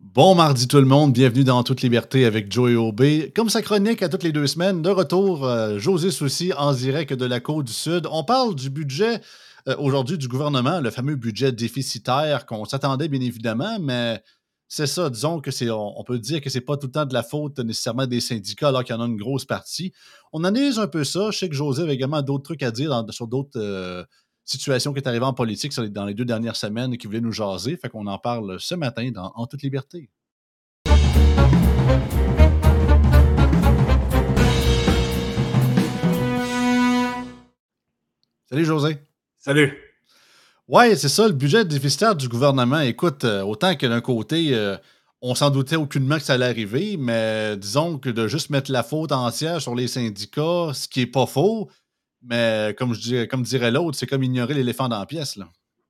Bon mardi tout le monde, bienvenue dans Toute Liberté avec Joey Aubé. Comme sa chronique à toutes les deux semaines, de retour, euh, José Soucy en direct de la Côte du Sud. On parle du budget euh, aujourd'hui du gouvernement, le fameux budget déficitaire qu'on s'attendait bien évidemment, mais c'est ça, disons que c'est, on, peut dire que c'est pas tout le temps de la faute nécessairement des syndicats alors qu'il y en a une grosse partie. On analyse un peu ça. Je sais que José avait également d'autres trucs à dire sur d'autres euh, situation qui est arrivée en politique dans les deux dernières semaines et qui voulait nous jaser. Fait qu'on en parle ce matin dans En toute liberté. Salut José. Salut. Ouais, c'est ça, le budget déficitaire du gouvernement. Écoute, euh, autant que d'un côté, euh, on s'en doutait aucunement que ça allait arriver, mais disons que de juste mettre la faute entière sur les syndicats, ce qui n'est pas faux, mais comme, je comme dirait l'autre, c'est comme ignorer l'éléphant dans la pièce. Là.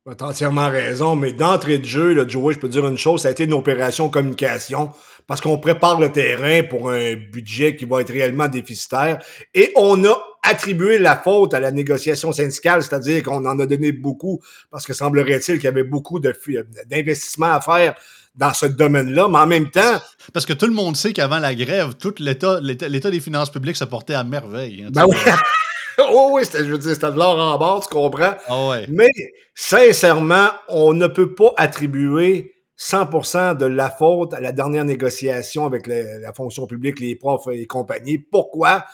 Tu as entièrement raison, mais d'entrée de jeu, là, Joey, je peux dire une chose, ça a été une opération communication parce qu'on prépare le terrain pour un budget qui va être réellement déficitaire et on a attribué la faute à la négociation syndicale, c'est-à-dire qu'on en a donné beaucoup parce que semblerait-il qu'il y avait beaucoup d'investissements à faire dans ce domaine-là, mais en même temps. Parce que tout le monde sait qu'avant la grève, tout l'État des finances publiques se portait à merveille. Hein, ben oui. oh oui, je veux dire, c'était de l'or en bord, tu comprends? Ah Mais sincèrement, on ne peut pas attribuer 100% de la faute à la dernière négociation avec la fonction publique, les profs et compagnie. Pourquoi?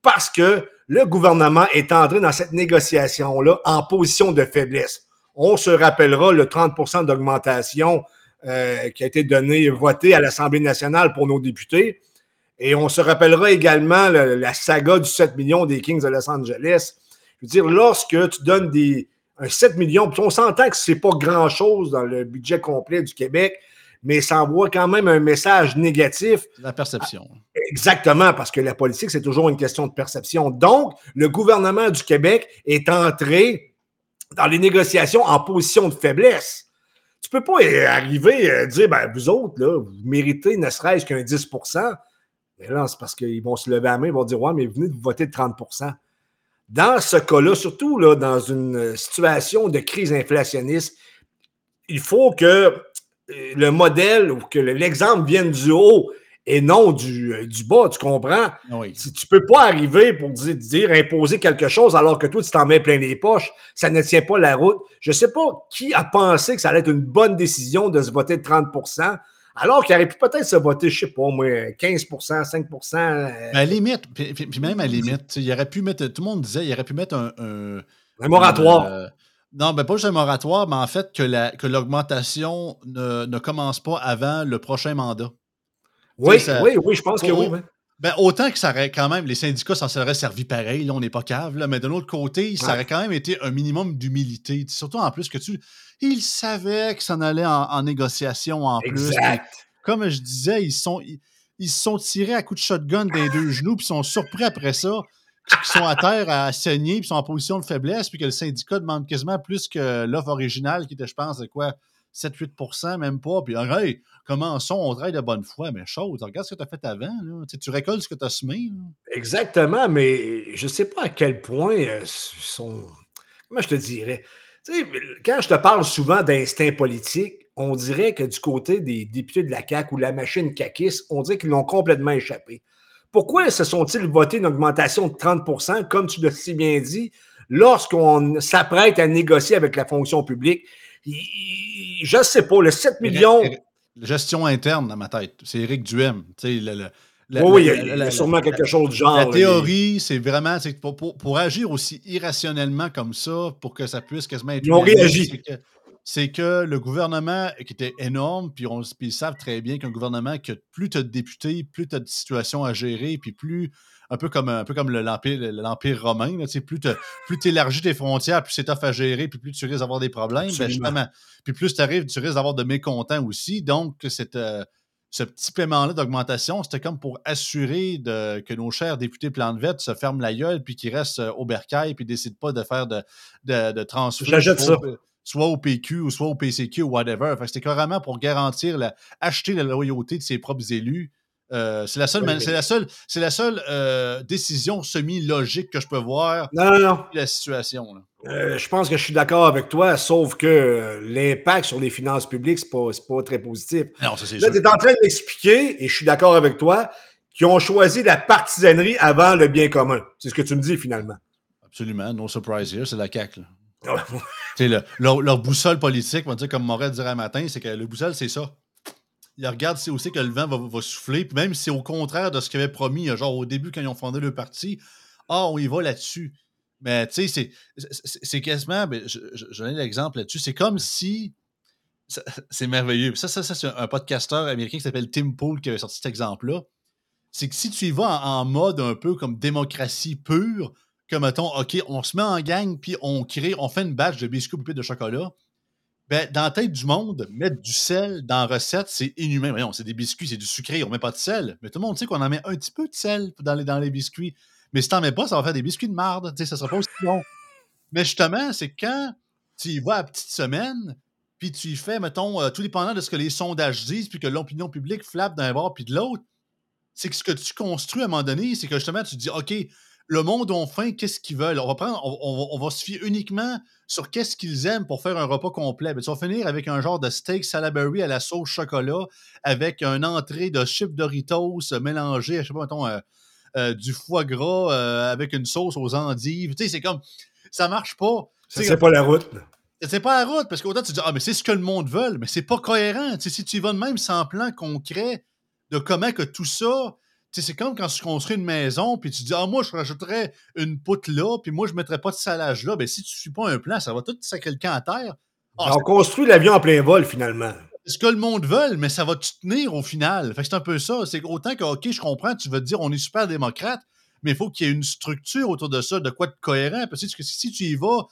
Parce que le gouvernement est entré dans cette négociation-là en position de faiblesse. On se rappellera le 30% d'augmentation euh, qui a été donné, voté à l'Assemblée nationale pour nos députés. Et on se rappellera également la, saga du 7 millions des Kings de Los Angeles. Je veux dire, lorsque tu donnes des, un 7 millions, puis on s'entend que ce n'est pas grand-chose dans le budget complet du Québec, mais ça envoie quand même un message négatif. La perception. Exactement, parce que la politique, c'est toujours une question de perception. Donc, le gouvernement du Québec est entré dans les négociations en position de faiblesse. Tu ne peux pas arriver à dire, ben, vous autres, là, vous méritez ne serait-ce qu'un 10 mais là, c'est parce qu'ils vont se lever à la main, ils vont dire Ouais, mais venez de voter de 30 Dans ce cas-là, surtout là, dans une situation de crise inflationniste, il faut que euh, le modèle ou que l'exemple vienne du haut et non du, euh, du bas, tu comprends? Si tu ne peux pas arriver pour dire, dire, imposer quelque chose alors que toi, tu t'en mets plein les poches, ça ne tient pas la route. Je ne sais pas qui a pensé que ça allait être une bonne décision de se voter de 30 alors qu'il aurait pu peut-être se voter, je ne sais pas, moi, 15% 5% euh, À la limite, puis, même à la limite, il aurait pu mettre, tout le monde disait, il aurait pu mettre un. Un, moratoire. Euh, non, ben pas juste un moratoire, mais en fait que l'augmentation ne, ne, commence pas avant le prochain mandat. Oui, oui, oui, je pense que oui. Ben, autant que ça aurait quand même, les syndicats s'en seraient servi pareil, là, on n'est pas cave, là, mais de l'autre côté, ça aurait quand même été un minimum d'humilité. Surtout en plus que tu. Ils savaient que ça en allait en, négociation en plus. Comme je disais, ils sont. Ils, se sont tirés à coups de shotgun des deux genoux, puis sont surpris après ça, qu'ils sont à terre à saigner, puis sont en position de faiblesse, puis que le syndicat demande quasiment plus que l'offre originale, qui était, je pense, de quoi 7-8% même pas. Puis, hey, commençons, on travaille de bonne foi, mais chose, regarde ce que tu as fait avant. Tu, récoltes ce que tu as semé. Exactement, mais je ne sais pas à quel point euh, sont. Comment je te dirais? quand je te parle souvent d'instinct politique, on dirait que du côté des députés de la CAQ ou la machine caquiste, on dirait qu'ils l'ont complètement échappé. Pourquoi se sont-ils votés une augmentation de 30% comme tu l'as si bien dit, lorsqu'on s'apprête à négocier avec la fonction publique? Je ne sais pas, le 7 millions. Gestion interne dans ma tête. C'est Éric Duhem. oui, il y a, sûrement quelque chose du genre. La théorie, c'est vraiment pour, pour, agir aussi irrationnellement comme ça, pour que ça puisse quasiment être. Ils ont réagi. C'est que, le gouvernement, qui était énorme, puis, on, puis ils savent très bien qu'un gouvernement qui a plus tu as de députés, plus tu as de situations à gérer, puis plus un peu comme, un peu comme l'Empire romain. plus tu élargis tes frontières, plus c'est tough à gérer, puis plus tu risques d'avoir des problèmes. Ben, puis plus tu arrives, tu risques d'avoir de mécontents aussi. Donc, euh, ce petit paiement-là d'augmentation, c'était comme pour assurer que nos chers députés plan de vette se ferment la gueule, puis qu'ils restent euh, au bercail, puis ne décident pas de faire de, de, de transfert. Soit au PQ ou soit au PCQ ou whatever. c'était carrément pour garantir, la, acheter la loyauté de ses propres élus Euh, c'est la seule, Oui, c'est la seule, c'est la seule euh, décision semi-logique que je peux voir Non, non, non. de la situation. là. Euh, je pense que je suis d'accord avec toi, sauf que l'impact sur les finances publiques, c'est pas, c'est pas très positif. Non, ça c'est Là, sûr. tu es en train de m'expliquer, et je suis d'accord avec toi, qu'ils ont choisi la partisanerie avant le bien commun. C'est ce que tu me dis finalement. Absolument, no surprise here, c'est la CAQ. là. Sais, le- leur, leur boussole politique, on va dire, comme Moret dirait un matin, c'est que le boussole, c'est ça. Ils regardent c'est aussi que le vent va, souffler, puis même si c'est au contraire de ce qu'ils avaient promis, genre au début quand ils ont fondé le parti, ah, on y va là-dessus. Mais tu sais, c'est- quasiment, ben, je, je, je donne l'exemple là-dessus, c'est comme si, c'est merveilleux. Ça, ça, ça c'est un podcasteur américain qui s'appelle Tim Pool qui avait sorti cet exemple-là. C'est que si tu y vas en, mode un peu comme démocratie pure, que mettons, OK, on se met en gang, puis on crée, on fait une batch de biscuits ou de chocolat. Ben, dans la tête du monde, mettre du sel dans la recette, c'est inhumain. Voyons, c'est des biscuits, c'est du sucré, on met pas de sel. Mais tout le monde sait qu'on en met un petit peu de sel dans les, dans les biscuits. Mais si t'en mets pas, ça va faire des biscuits de marde. Tu sais, ça sera pas aussi bon. Mais justement, c'est quand tu y vas à petite semaine, puis tu y fais, mettons, euh, tout dépendant de ce que les sondages disent, puis que l'opinion publique flappe d'un bord puis de l'autre, c'est que ce que tu construis à un moment donné, c'est que justement, tu te dis, OK, le monde ont faim, qu'est-ce qu'ils veulent? On va, prendre, on, on va, on va se fier uniquement sur qu'est-ce qu'ils aiment pour faire un repas complet. Ben, tu vas finir avec un genre de steak salaberry à la sauce chocolat, avec une entrée de chips Doritos euh, mélangé, je sais pas, mettons, euh, euh, du foie gras euh, avec une sauce aux endives. Tu sais, c'est comme, ça marche pas. C'est pas la route. c'est pas la route, parce qu'autant tu dis, ah, mais c'est ce que le monde veut, mais c'est pas cohérent. Tu sais, si tu y vas de même sans plan concret de comment que tout ça. C'est comme quand tu construis une maison, puis tu dis, ah, moi, je rajouterais une poutre là, puis moi, je mettrais pas de salage là. Ben, si tu suis pas un plan, ça va tout sacrer le camp à terre. Ah, on construit l'avion en plein vol, finalement. c'est ce que le monde veut, mais ça va te tenir au final. Fait que c'est un peu ça. C'est autant que, OK, je comprends, tu veux te dire, on est super démocrate, mais il faut qu'il y ait une structure autour de ça, de quoi de cohérent. Parce que si tu y vas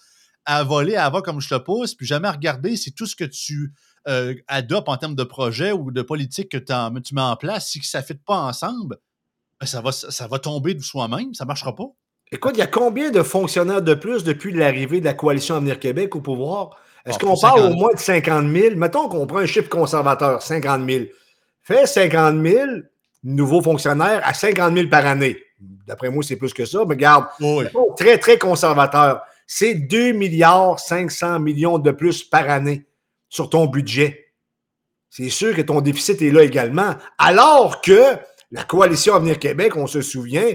à voler, à avoir comme je te pousse, puis jamais regarder si tout ce que tu euh, adoptes en termes de projet ou de politique que tu mets en place, si ça ne fit pas ensemble, ça, va, ça va tomber de soi-même, ça ne marchera pas. Écoute, il y a combien de fonctionnaires de plus depuis l'arrivée de la coalition Avenir Québec au pouvoir? Est-ce Ah, qu'on parle 50 au moins de 50 000? Mettons qu'on prend un chiffre conservateur, 50 000. Fais 50 000 nouveaux fonctionnaires à 50 000 par année. D'après moi, c'est plus que ça, mais regarde, Oui. très, très conservateur. C'est 2 milliards 500 millions de plus par année sur ton budget. C'est sûr que ton déficit est là également. Alors que la coalition Avenir Québec, on se souvient,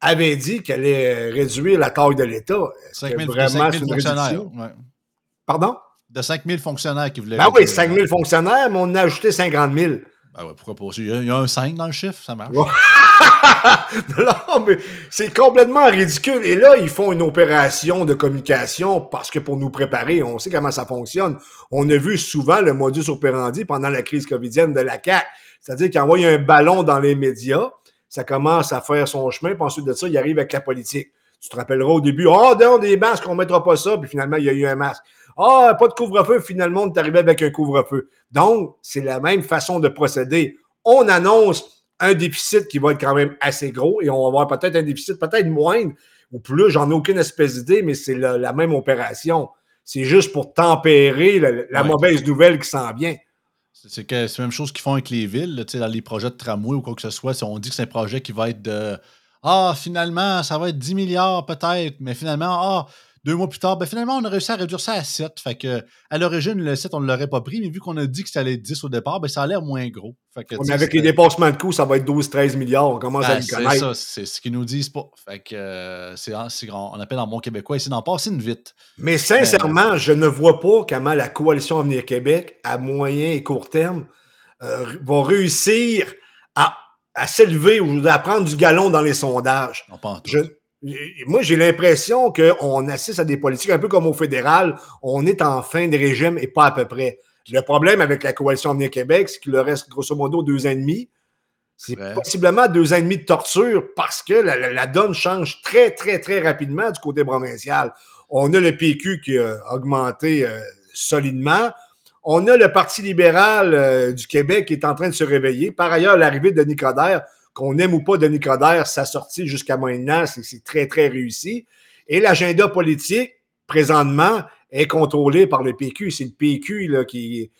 avait dit qu'elle allait réduire la taille de l'État. Est-ce 5 que 000, vraiment 5 c'est 000 une fonctionnaires. réduction? ouais. Pardon? De 5 000 fonctionnaires qui voulaient. Ben oui, réduire. 5 000 fonctionnaires, mais on a ajouté 50 000. Ben ouais, pourquoi pas? Il y, a, il y a un 5 dans le chiffre, ça marche. Non, mais c'est complètement ridicule. Et là, ils font une opération de communication parce que pour nous préparer, on sait comment ça fonctionne. On a vu souvent le modus operandi pendant la crise covidienne de la CAQ. C'est-à-dire qu'il envoie un ballon dans les médias, ça commence à faire son chemin, puis ensuite de ça, il arrive avec la politique. Tu te rappelleras au début, oh, non, des masques, on ne mettra pas ça, puis finalement, il y a eu un masque. Ah, pas de couvre-feu, finalement, on est arrivé avec un couvre-feu. Donc, c'est la même façon de procéder. On annonce un déficit qui va être quand même assez gros et on va avoir peut-être un déficit peut-être moindre ou plus, j'en ai aucune espèce d'idée, mais c'est la, la même opération. C'est juste pour tempérer la, la Ouais. mauvaise nouvelle qui s'en vient. C'est la même chose qu'ils font avec les villes, là, dans les projets de tramway ou quoi que ce soit. On dit que c'est un projet qui va être de Ah, finalement, ça va être 10 milliards peut-être, mais finalement, ah, deux mois plus tard, ben finalement, on a réussi à réduire ça à 7. Fait que à l'origine, le 7, on ne l'aurait pas pris, mais vu qu'on a dit que ça allait être 10 au départ, ben ça a l'air moins gros. Fait que, Mais avec les dépassements de coûts, ça va être 12-13 milliards. On commence à Ben, le c'est connaître. ça, c'est ce qu'ils nous disent pas. Fait que euh, c'est c'est- on appelle en bon québécois, essayer d'en passer une vite. Mais sincèrement, je ne vois pas comment la coalition Avenir Québec, à moyen et court terme, euh, va réussir à, à s'élever ou à prendre du galon dans les sondages. Non, pas en tout. Je- moi, j'ai l'impression qu'on assiste à des politiques un peu comme au fédéral. On est en fin de régime et pas à peu près. Le problème avec la coalition Avenir Québec, c'est qu'il leur reste grosso modo deux ans et demi. C'est Ouais. possiblement deux ans et demi de torture parce que la, la- la donne change très, très, très rapidement du côté provincial. On a le PQ qui a augmenté euh, solidement. On a le Parti libéral euh, du Québec qui est en train de se réveiller. Par ailleurs, l'arrivée de Denis Coderre, qu'on aime ou pas Denis Coderre, sa sortie jusqu'à maintenant, c'est très, très réussi. Et l'agenda politique, présentement, est contrôlé par le PQ. C'est le PQ qui,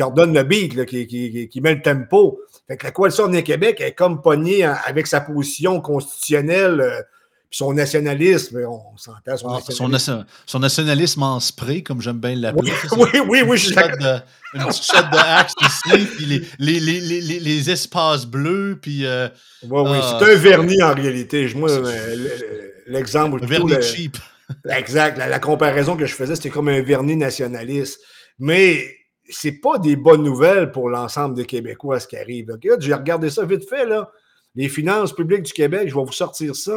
ordonne le beat, qui, qui, met le tempo. Fait que la coalition Avenir Québec est comme pognée avec sa position constitutionnelle. Euh, son nationalisme, on s'entend, son, ah, son, nationalisme en spray, comme j'aime bien l'appeler. Oui, oui, oui, oui, je Une petite shot de axe ici, puis les, les, les, les, espaces bleus, puis... Euh, oui, oui, ah, c'est un vernis en réalité. Moi, l'exemple... Un vernis cheap. Exact. La, comparaison que je faisais, c'était comme un vernis nationaliste. Mais c'est pas des bonnes nouvelles pour l'ensemble des Québécois, ce qui arrive. J'ai regardé ça vite fait, là. Les finances publiques du Québec, je vais vous sortir ça.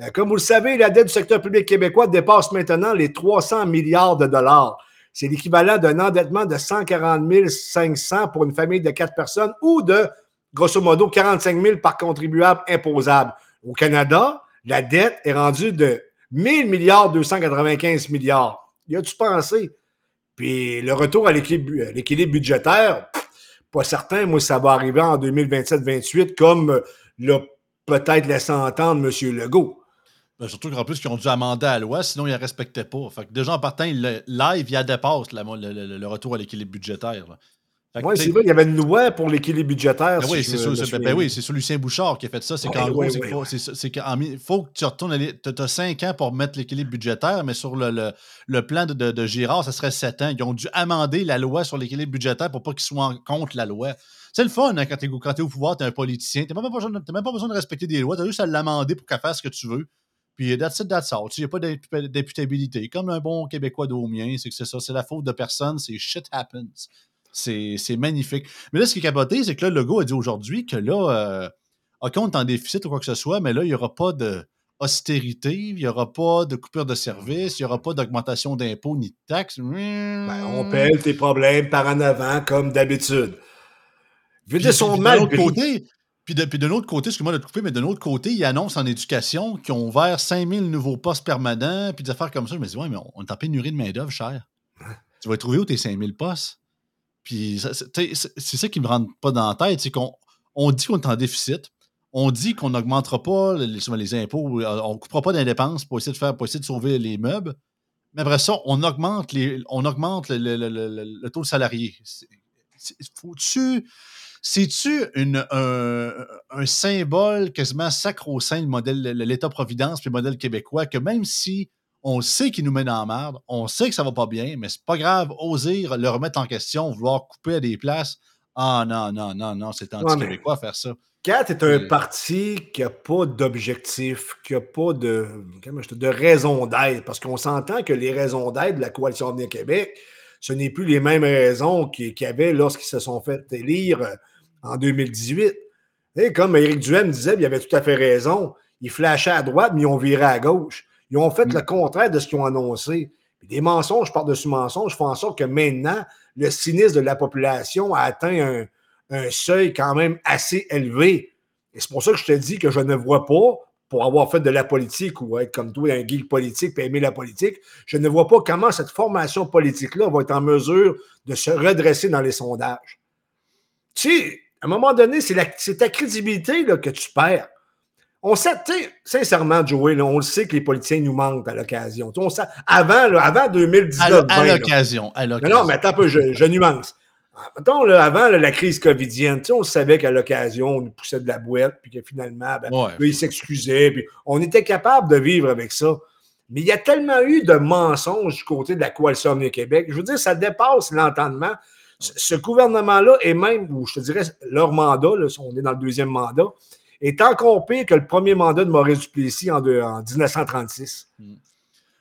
Euh, comme vous le savez, la dette du secteur public québécois dépasse maintenant les 300 milliards de dollars. C'est l'équivalent d'un endettement de 140 500 pour une famille de quatre personnes ou de, grosso modo, 45 000 par contribuable imposable. Au Canada, la dette est rendue de 1000 milliards 295 milliards. Y a-tu pensé? Puis le retour à l'équilibre budgétaire, pas certain, moi, ça va arriver en 2027-28, comme l'a peut-être laissé entendre M. Legault. Ben, surtout qu'en plus, ils ont dû amender la loi, sinon ils ne respectaient pas. Fait que déjà, en partant, live, il y a dépasse le, retour à l'équilibre budgétaire. Oui, c'est vrai, il y avait une loi pour l'équilibre budgétaire. Ben oui, c'est ben, oui, c'est Lucien Bouchard qui a fait ça. C'est qu'en gros, c'est faut que tu retournes. Tu as 5 ans pour mettre l'équilibre budgétaire, mais sur le, le, plan de, de, Girard, ça serait 7 ans. Ils ont dû amender la loi sur l'équilibre budgétaire pour pas qu'ils soient contre la loi. C'est le fun hein, quand tu es, au pouvoir, tu es un politicien. Tu n'as même, même, pas besoin de respecter des lois. Tu as juste à l'amender pour qu'elle fasse ce que tu veux. Puis that's it, that's all. Il n'y a pas d'imputabilité. Comme un bon Québécois mien, c'est que c'est ça. C'est la faute de personne. C'est shit happens. C'est magnifique. Mais là, ce qui est capoté, c'est que là, le gars a dit aujourd'hui que là, euh, OK, on est en déficit ou quoi que ce soit, mais là, il n'y aura pas d'austérité, il n'y aura pas de coupure de services, il n'y aura pas d'augmentation d'impôts ni de taxes. Ben, on pèle tes problèmes par en avant, comme d'habitude. Vu de son mal. Côté, puis de, puis de l'autre côté, excuse-moi de te couper, mais de l'autre côté, ils annoncent en éducation qu'ils ont ouvert 5000 nouveaux postes permanents, puis des affaires comme ça. Je me dis, ouais, mais on, est en pénurie de main-d'œuvre, cher. Tu vas trouver où tes 5000 postes? Puis c'est ça qui me rentre pas dans la tête, c'est qu'on on dit qu'on est en déficit, on dit qu'on n'augmentera pas les, les, impôts, euh, on ne coupera pas d'indépenses pour essayer de faire, pour essayer de sauver les meubles. Mais après ça, on augmente, les, on augmente le, le taux de salarié. Faut-tu c'est-tu un, un, symbole quasiment sacro-saint, le modèle, l'État-providence puis le modèle québécois, que même si on sait qu'il nous dans la merde, on sait que ça va pas bien, mais c'est pas grave, oser le remettre en question, vouloir couper à des places? Ah non, non, non, non, c'est anti-québécois faire ça. Quand tu es un parti qui n'a pas d'objectif, qui n'a pas de, de raison d'être, parce qu'on s'entend que les raisons d'être de la Coalition Avenir Québec, ce n'est plus les mêmes raisons qu'il y avait lorsqu'ils se sont fait élire euh, en 2018. Et comme Éric Duhem disait, il avait tout à fait raison. Ils flashaient à droite, mais ils ont viré à gauche. Ils ont fait mm. le contraire de ce qu'ils ont annoncé. des mensonges par-dessus mensonges font en sorte que maintenant, le cynisme de la population a atteint un, seuil quand même assez élevé. Et c'est pour ça que je te dis que je ne vois pas, pour avoir fait de la politique ou être comme toi, un geek politique et aimer la politique, je ne vois pas comment cette formation politique-là va être en mesure de se redresser dans les sondages. Tu sais, à un moment donné, c'est ta crédibilité là, que tu perds. On sait, sincèrement, Joey, on le sait que les politiciens nous manquent à l'occasion. Avant, avant 2019. À l'occasion. Non, mais attends un peu, je, nuance. Mettons, avant la crise covidienne, on savait qu'à l'occasion, on nous poussait de la boîte, puis que finalement, ben, ils s'excusaient, puis on était capable de vivre avec ça. Mais il y a tellement eu de mensonges du côté de la Coalition du Québec. Je veux dire, ça dépasse l'entendement ce gouvernement-là, et même, ou je te dirais, leur mandat, là, on est dans le deuxième mandat, est encore pire que le premier mandat de Maurice Duplessis en, en 1936. Hmm.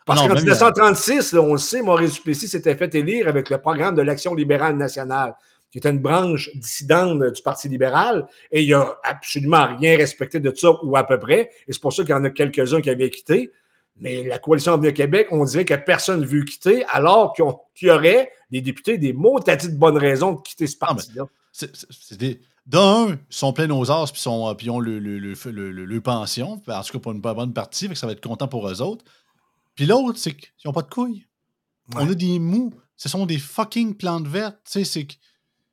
Parce qu'en 1936, on le sait, Maurice Duplessis s'était fait élire avec le programme de l'Action libérale nationale, qui était une branche dissidente du Parti libéral, et il n'a absolument rien respecté de ça, ou à peu près, et c'est pour ça qu'il y en a quelques-uns qui avaient quitté. Mais la coalition Avenir Québec, on dirait que personne ne veut quitter, alors qu'il y aurait des députés des mots à de bonnes raisons de quitter ce parti-là. C'est des. D'un, ils sont pleins aux as puis, ils ont le, le, le, pension, en tout cas pour une bonne partie, ça va être content pour eux autres. Puis l'autre, c'est qu'ils n'ont pas de couilles. On a des mous. Ce sont des fucking plantes vertes. Tu sais, c'est que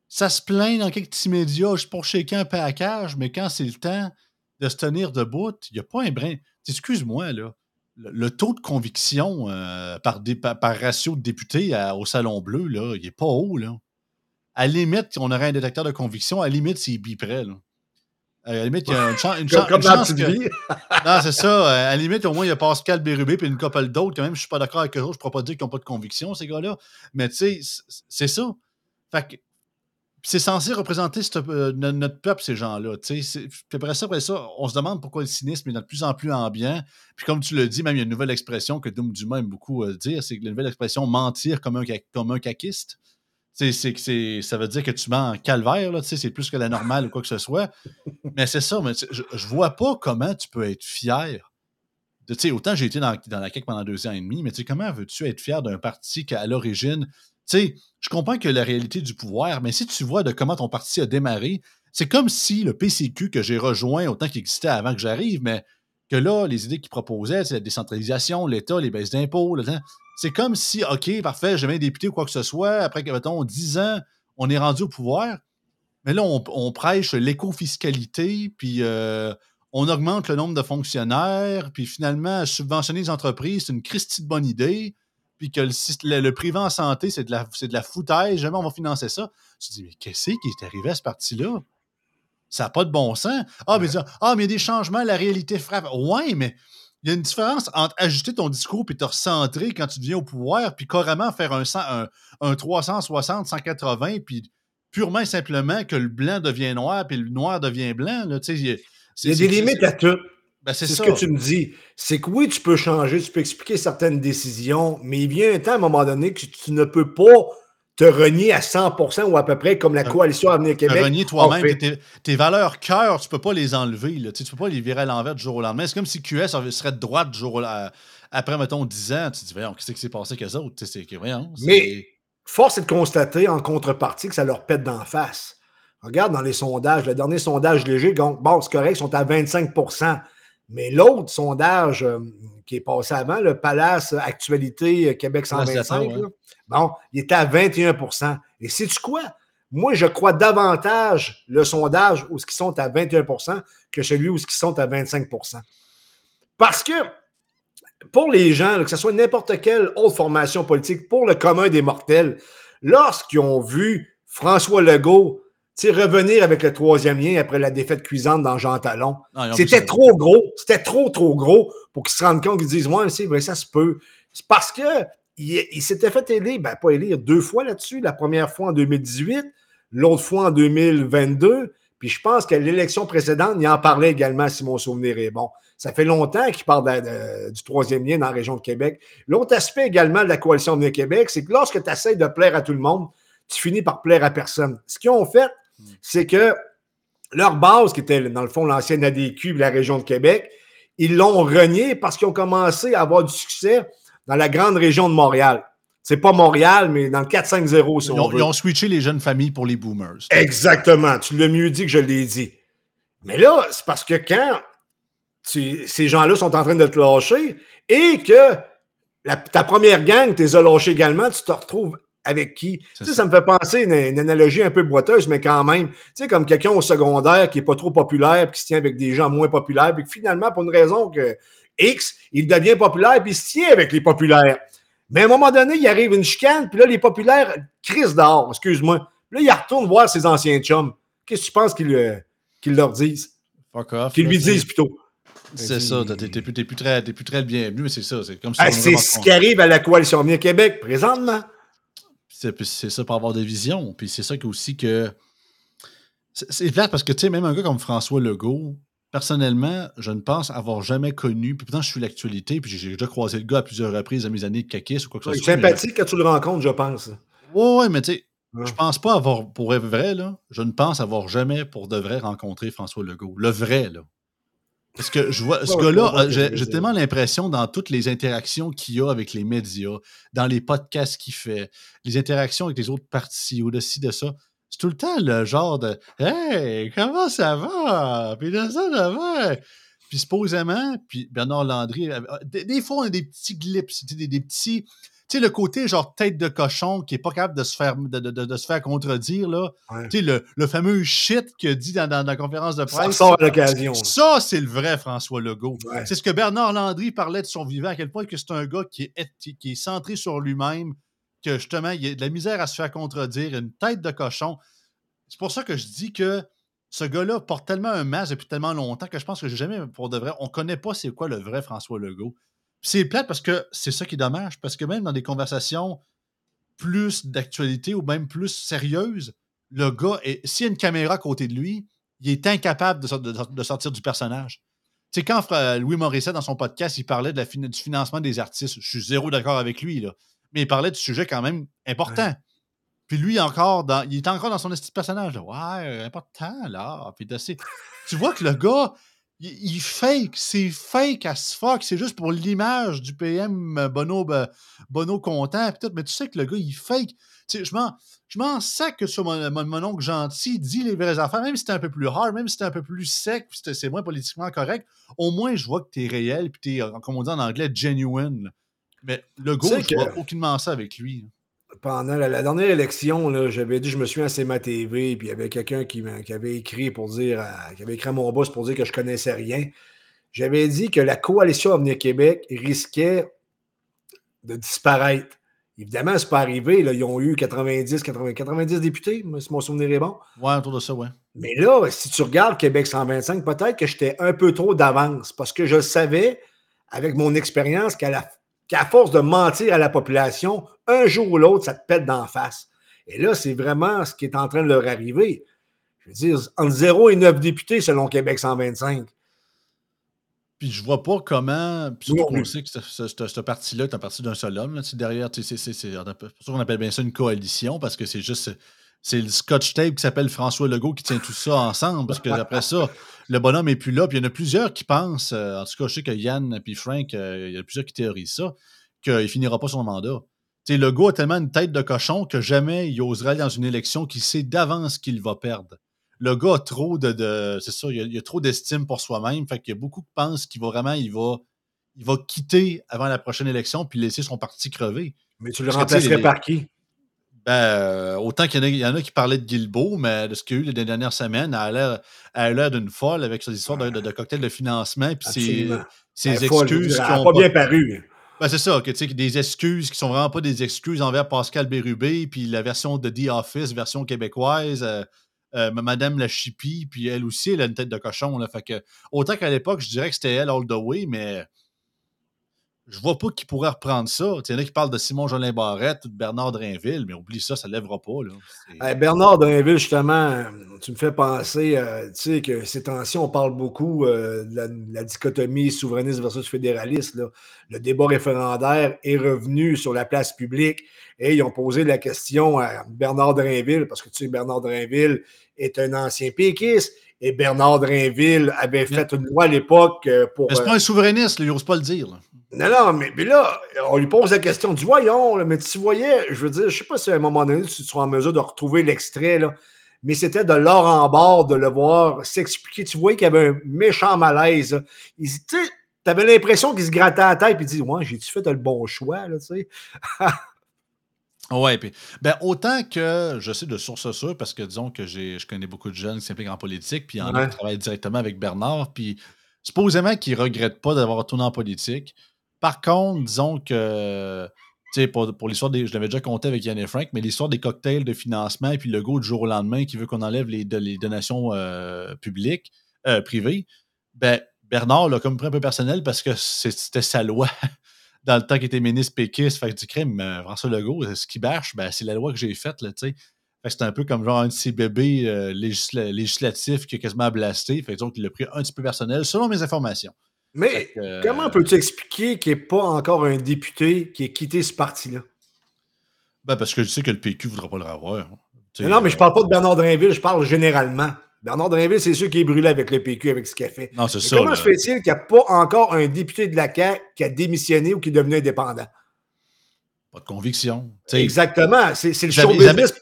ça se plaint dans quelques petits médias juste pour shaker un package, mais quand c'est le temps de se tenir debout, il n'y a pas un brin. Excuse-moi, là le, taux de conviction euh, par, par, ratio de députés au Salon Bleu, là, il n'est pas haut. Là. À la limite, on aurait un détecteur de conviction. À la limite, c'est biprès. Là. À la limite, il y a une, chan une, chan une chance que... Non, c'est ça. À la limite, au moins, il y a Pascal Bérubé puis une couple d'autres. Quand même, je suis pas d'accord avec eux. Je ne pourrais pas dire qu'ils n'ont pas de conviction, ces gars-là. Mais tu sais, c'est ça. Fait que c'est censé représenter euh, no- notre peuple, ces gens-là. après ça, après ça, on se demande pourquoi le cynisme est de plus en plus ambiant. Puis comme tu le dis, même il y a une nouvelle expression que Doom Dumas aime beaucoup euh, dire, c'est la nouvelle expression mentir comme un, comme un caquiste. C'est c'est- ça veut dire que tu mens en calvaire, là, c'est plus que la normale ou quoi que ce soit. Mais c'est ça, mais je, vois pas comment tu peux être fier. de- autant j'ai été dans, dans la CAQ pendant deux ans et demi, mais comment veux-tu être fier d'un parti qui, à l'origine, tu sais, je comprends que la réalité du pouvoir, mais si tu vois de comment ton parti a démarré, c'est comme si le PCQ que j'ai rejoint autant qu'il existait avant que j'arrive, mais que là, les idées qu'il proposait, c'est la décentralisation, l'État, les baisses d'impôts, c'est comme si, OK, parfait, j'ai un député ou quoi que ce soit, après, mettons, 10 ans, on est rendu au pouvoir, mais là, on, on prêche l'éco-fiscalité, puis euh, on augmente le nombre de fonctionnaires, puis finalement, subventionner les entreprises, c'est une christie de bonne idée, puis que le, le, le privé en santé, c'est de, la, c'est de la foutaise, jamais on va financer ça. Tu te dis, mais qu'est-ce qui est arrivé à ce parti-là? Ça n'a pas de bon sens. Ah, mais, ah, mais il y a des changements, la réalité frappe. Ouais, mais il y a une différence entre ajuster ton discours puis te recentrer quand tu deviens au pouvoir, puis carrément faire un, 100 un, un 360, 180, puis purement et simplement que le blanc devient noir, puis le noir devient blanc. Là, il y a- Il y a c'est- des limites à tout. Ben, c'est ce que tu me dis. C'est que oui, tu peux changer, tu peux expliquer certaines décisions, mais il vient un temps à un moment donné que tu ne peux pas te renier à 100% ou à peu près comme la coalition Avenir Québec. renier toi-même, fait. tes, tes valeurs cœur, tu peux pas les enlever. Là. Tu tu peux pas les virer à l'envers du jour au lendemain. C'est comme si QS serait de droite du jour au la- après, mettons, 10 ans. Tu te dis, voyons, qu'est-ce qui s'est passé avec eux autres? Voyons, Mais- Force est de constater en contrepartie que ça leur pète d'en face. Regarde dans les sondages, le dernier sondage léger, bon, c'est correct, ils sont à 25 Mais l'autre sondage euh, qui est passé avant, le Palace Actualité euh, Québec Palace 125, Data, ouais. là, bon, il était à 21% Et sais-tu quoi? Moi, je crois davantage le sondage où ils sont à 21% que celui où ils sont à 25% Parce que pour les gens, là, que ce soit n'importe quelle autre formation politique, pour le commun des mortels, lorsqu'ils ont vu François Legault tu sais, revenir avec le troisième lien après la défaite cuisante dans Jean Talon, c'était trop gros. C'était trop, trop gros pour qu'ils se rendent compte qu'ils disent Ouais, c'est vrai, ça se peut. C'est parce que il, il s'était fait élire, ben pas élire deux fois là-dessus. La première fois en 2018, l'autre fois en 2022. Puis je pense qu'à l'élection précédente, il en parlait également, si mon souvenir est bon. Ça fait longtemps qu'il parle de- de- du troisième lien dans la région de Québec. L'autre aspect également de la coalition de Québec, c'est que lorsque tu essaies de plaire à tout le monde, tu finis par plaire à personne. Ce qu'ils ont fait, c'est que leur base, qui était dans le fond l'ancienne ADQ de la région de Québec, ils l'ont renié parce qu'ils ont commencé à avoir du succès dans la grande région de Montréal. C'est pas Montréal, mais dans le 450, si Ils on ont, veut. ils ont switché les jeunes familles pour les boomers. Exactement. Tu l'as mieux dit que je l'ai dit. Mais là, c'est parce que quand tu- ces gens-là sont en train de te lâcher et que la- ta première gang, tu les as lâchés également, tu te retrouves avec qui? Tu sais, ça. ça me fait penser à une, une analogie un peu boiteuse, mais quand même, tu sais, comme quelqu'un au secondaire qui n'est pas trop populaire, puis qui se tient avec des gens moins populaires, puis que finalement, pour une raison que X, il devient populaire, puis il se tient avec les populaires. Mais à un moment donné, il arrive une chicane, puis là, les populaires crissent dehors, excuse-moi. Là, il retourne voir ses anciens chums. Qu'est-ce que tu penses qu'ils euh, qu'ils leur disent? Fuck off. Qu'ils lui disent plutôt. C'est ça. T'es plus, plus très, plus très bienvenu, mais c'est ça. C'est comme Ah, c'est ce qui arrive à la coalition Avenir Québec présentement. C'est ça pour avoir des visions. Puis c'est ça que aussi que. C'est plate parce que, tu sais, même un gars comme François Legault, personnellement, je ne pense avoir jamais connu. Puis pourtant, je suis l'actualité, puis j'ai déjà croisé le gars à plusieurs reprises à mes années de caquis ou quoi que ce soit. sympathique quand tu le rencontres, je pense. Ouais, ouais, mais tu sais, Ouais. je pense pas avoir, pour être vrai, là, je ne pense avoir jamais pour de vrai rencontré François Legault. Le vrai, là. Parce que je vois, ce gars-là, euh, j'ai tellement l'impression dans toutes les interactions qu'il y a avec les médias, dans les podcasts qu'il fait, les interactions avec les autres partis ou de ça, c'est tout le temps le genre de Hey, comment ça va? Puis de ça, ça va. Puis supposément, puis Bernard Landry, euh, des, des fois, on a des petits glips, des, des petits. Tu sais, le côté genre tête de cochon qui est pas capable de se faire, de, de- de- de se faire contredire, là. Ouais. Tu sais, le, le fameux shit qu'il a dit dans, dans la conférence de Ça presse. à l'occasion. Ça, c'est le vrai François Legault. Ouais. C'est ce que Bernard Landry parlait de son vivant, à quel point que c'est un gars qui est, qui, est centré sur lui-même, que justement, il y a de la misère à se faire contredire, une tête de cochon. C'est pour ça que je dis que ce gars-là porte tellement un masque depuis tellement longtemps que je pense que jamais, pour de vrai, on connaît pas c'est quoi le vrai François Legault. C'est plate parce que c'est ça qui est dommage, parce que même dans des conversations plus d'actualité ou même plus sérieuses, le gars, s'il y a une caméra à côté de lui, il est incapable de, sortir du personnage. Tu sais, quand Louis Morisset, dans son podcast, il parlait de la, du financement des artistes, je suis zéro d'accord avec lui, là, mais il parlait du sujet quand même important. Puis lui, encore dans, il est encore dans son personnage. Là. Ouais, important, là. Puis tu vois que le gars, il, fake, c'est fake as fuck, c'est juste pour l'image du PM Bono, Bono content, mais tu sais que le gars, il fake. Je m'en, je m'en sac que sur mon, mon, oncle gentil dit les vraies affaires, même si c'était un peu plus hard, même si c'était un peu plus sec, c'est moins politiquement correct, au moins je vois que tu es réel, puis tu es, comme on dit en anglais, genuine. Mais le gars, je vois aucunement ça avec lui pendant la, dernière élection, j'avais dit, je me suis à ma TV, puis il y avait quelqu'un qui, avait écrit pour dire, qui avait écrit à mon boss pour dire que je connaissais rien. J'avais dit que la coalition Avenir Québec risquait de disparaître. Évidemment, c'est pas arrivé. Là, ils ont eu 90, 80, 90 députés, si mon souvenir est bon. Ouais, autour de ça, ouais. Mais là, si tu regardes Québec 125, peut-être que j'étais un peu trop d'avance parce que je savais, avec mon expérience, qu'à la qu'à force de mentir à la population, un jour ou l'autre, ça te pète d'en face. Et là, c'est vraiment ce qui est en train de leur arriver. Je veux dire, entre 0 et 9 députés selon Québec 125. Puis je vois pas comment. Puis surtout qu'on sait que ce, parti-là est un parti d'un seul homme. Là, derrière, c'est pour ça qu'on appelle bien ça une coalition, parce que c'est juste. C'est le Scotch Tape qui s'appelle François Legault qui tient tout ça ensemble. Parce que après ça, le bonhomme n'est plus là. Puis il y en a plusieurs qui pensent, euh, en tout cas, je sais que Yann et Frank, euh, il y en a plusieurs qui théorisent ça, qu'il finira pas son mandat. le Legault a tellement une tête de cochon que jamais il osera aller dans une élection qu'il sait d'avance qu'il va perdre. Le gars a trop de. c'est ça, il a, trop d'estime pour soi-même. Fait qu'il y a beaucoup qui pensent qu'il va vraiment, il va, il va quitter avant la prochaine élection puis laisser son parti crever. Mais tu le remplacerais par qui? Ben, euh, autant qu'il y, en a qui parlaient de Guilbeault, mais de ce qu'il y a eu les dernières semaines, elle a l'air d'une folle avec ses histoires de, de, cocktail de financement, puis ses, ses excuses. qui n'ont pas bien paru. Ben, c'est ça, que, des excuses qui sont vraiment pas des excuses envers Pascal Bérubé, puis la version de The Office, version québécoise, euh, euh, Madame la Chippie, puis elle aussi, elle a une tête de cochon. Là, fait que, autant qu'à l'époque, je dirais que c'était elle all the way, mais je vois pas qui pourrait reprendre ça. Il y en a qui parlent de Simon Jolin Barrette ou de Bernard Drinville, mais oublie ça, ça ne lèvera pas. Là. Bernard Drinville, justement, tu me fais penser, euh, tu sais, que ces temps-ci, on parle beaucoup euh, de, la, dichotomie souverainiste versus fédéraliste. Le débat référendaire est revenu sur la place publique et ils ont posé la question à Bernard Drinville, parce que tu sais, Bernard Drinville est un ancien péquiste. Et Bernard Drinville avait fait une loi à l'époque euh, pour. Mais c'est pas un souverainiste, il n'ose pas le dire. Non, non, mais, là, on lui pose la question du voyons, mais tu voyais, je veux dire, je sais pas si à un moment donné, tu seras en mesure de retrouver l'extrait, là, mais c'était de l'or en bord de le voir s'expliquer. Tu voyais qu'il y avait un méchant malaise. Tu avais l'impression qu'il se grattait la tête et il dit Ouais, j'ai-tu fait le bon choix, là, tu sais? Oui, puis ben, autant que je sais de source sûre, parce que disons que je connais beaucoup de jeunes qui s'impliquent en politique, puis en travaillent directement avec Bernard, puis supposément qu'ils ne regrettent pas d'avoir retourné en politique. Par contre, disons que, tu sais, pour, l'histoire des. Je l'avais déjà compté avec Yann et Frank, mais l'histoire des cocktails de financement et puis le go du jour au lendemain qui veut qu'on enlève les, donations euh, publiques, euh, privées, ben, Bernard l'a comme pris un peu personnel parce que c'était sa loi dans le temps qu'il était ministre péquiste. Fait que du crime, euh, François Legault, ce qui bâche, ben, c'est la loi que j'ai faite, tu sais. C'est un peu comme genre un de ces bébés législatifs qui a quasiment blasté. Fait donc, il l'a pris un petit peu personnel, selon mes informations. Mais comment peux-tu expliquer qu'il n'y ait pas encore un député qui ait quitté ce parti-là? Ben parce que je sais que le PQ ne voudra pas le revoir. non, mais je ne parle pas de Bernard Drinville, je parle généralement. Bernard Drinville, c'est sûr qui est brûlé avec le PQ, avec ce qu'il a fait. Non, c'est ça. Comment se fait-il qu'il n'y a pas encore un député de la CAQ qui a démissionné ou qui est devenu indépendant? Pas de conviction. Exactement. C'est le show business.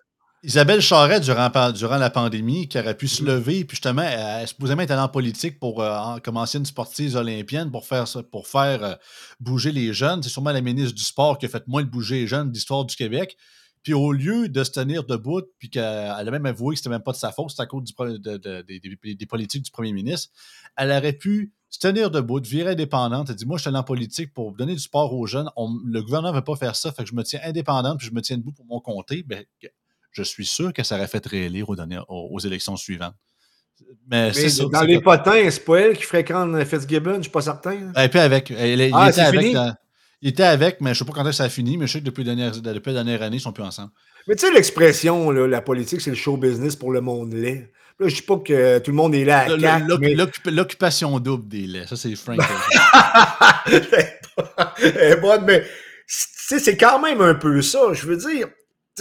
Isabelle Charret, durant, durant la pandémie, qui aurait pu se mm. lever, puis justement, elle, supposément être en politique pour euh, commencer une sportive olympienne pour faire, pour faire euh, bouger les jeunes. C'est sûrement la ministre du Sport qui a fait moins de bouger les jeunes d'histoire du Québec. Puis au lieu de se tenir debout, puis qu'elle a même avoué que c'était même pas de sa faute, c'était à cause du, des politiques du premier ministre, elle aurait pu se tenir debout, de virer indépendante. Elle dit Moi, je suis allé en politique pour donner du sport aux jeunes. le gouvernement ne veut pas faire ça, fait que je me tiens indépendante puis je me tiens debout pour mon comté. Ben, je suis sûr que ça aurait fait réélire aux, aux, élections suivantes. Mais, c'est Dans les potins, c'est pas elle qui fréquente Fitzgibbon, je suis pas certain. Elle était avec. Elle, ah, était avec il était avec, mais je ne sais pas quand ça a fini, mais je sais que depuis la dernière, année, ils sont plus ensemble. Mais tu sais, l'expression, la politique, c'est le show business pour le monde laid. Là, je ne dis pas que tout le monde est là à L'occupation double des laits, ça, c'est Frank. mais c'est quand même un peu ça. Je veux dire,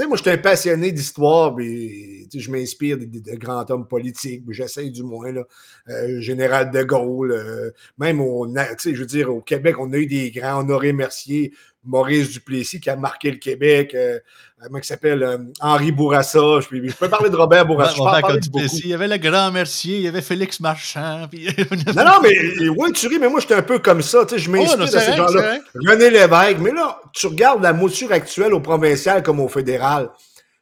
moi, je suis un passionné d'histoire, mais je m'inspire de, grands hommes politiques, j'essaie du moins, là, euh, Général de Gaulle, euh, même au, je veux dire, au Québec, on a eu des grands, Honoré Mercier, Maurice Duplessis qui a marqué le Québec, euh, comment il s'appelle, euh, Henri Bourassa. Je, je, peux parler de Robert Bourassa. il y avait le grand Mercier, il y avait Félix Marchand. non, non, mais oui, tu ris, mais moi, j'étais un peu comme ça. Je m'inspire de ces gens-là. René Lévesque. Mais là, tu regardes la mouture actuelle au provincial comme au fédéral.